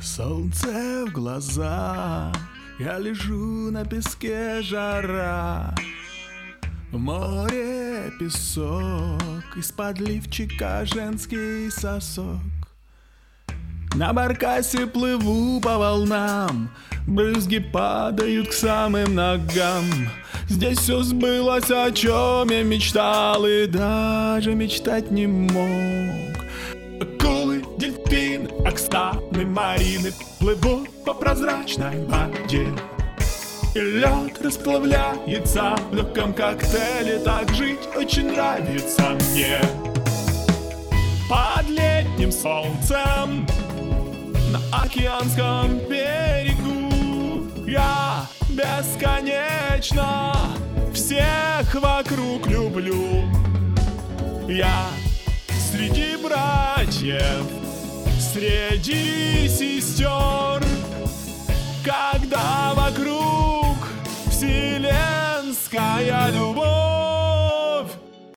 Солнце в глаза, я лежу на песке жара. Море, песок, из подливчика женский сосок. На баркасе плыву по волнам, брызги падают к самым ногам. Здесь все сбылось, о чем я мечтал и даже мечтать не мог. Акулы, дельфины, окстаны, марины Плывут по прозрачной воде И лед расплавляется в легком коктейле Так жить очень нравится мне солнцем На океанском берегу Я бесконечно Всех вокруг люблю Я среди братьев, среди сестер, когда вокруг вселенская любовь.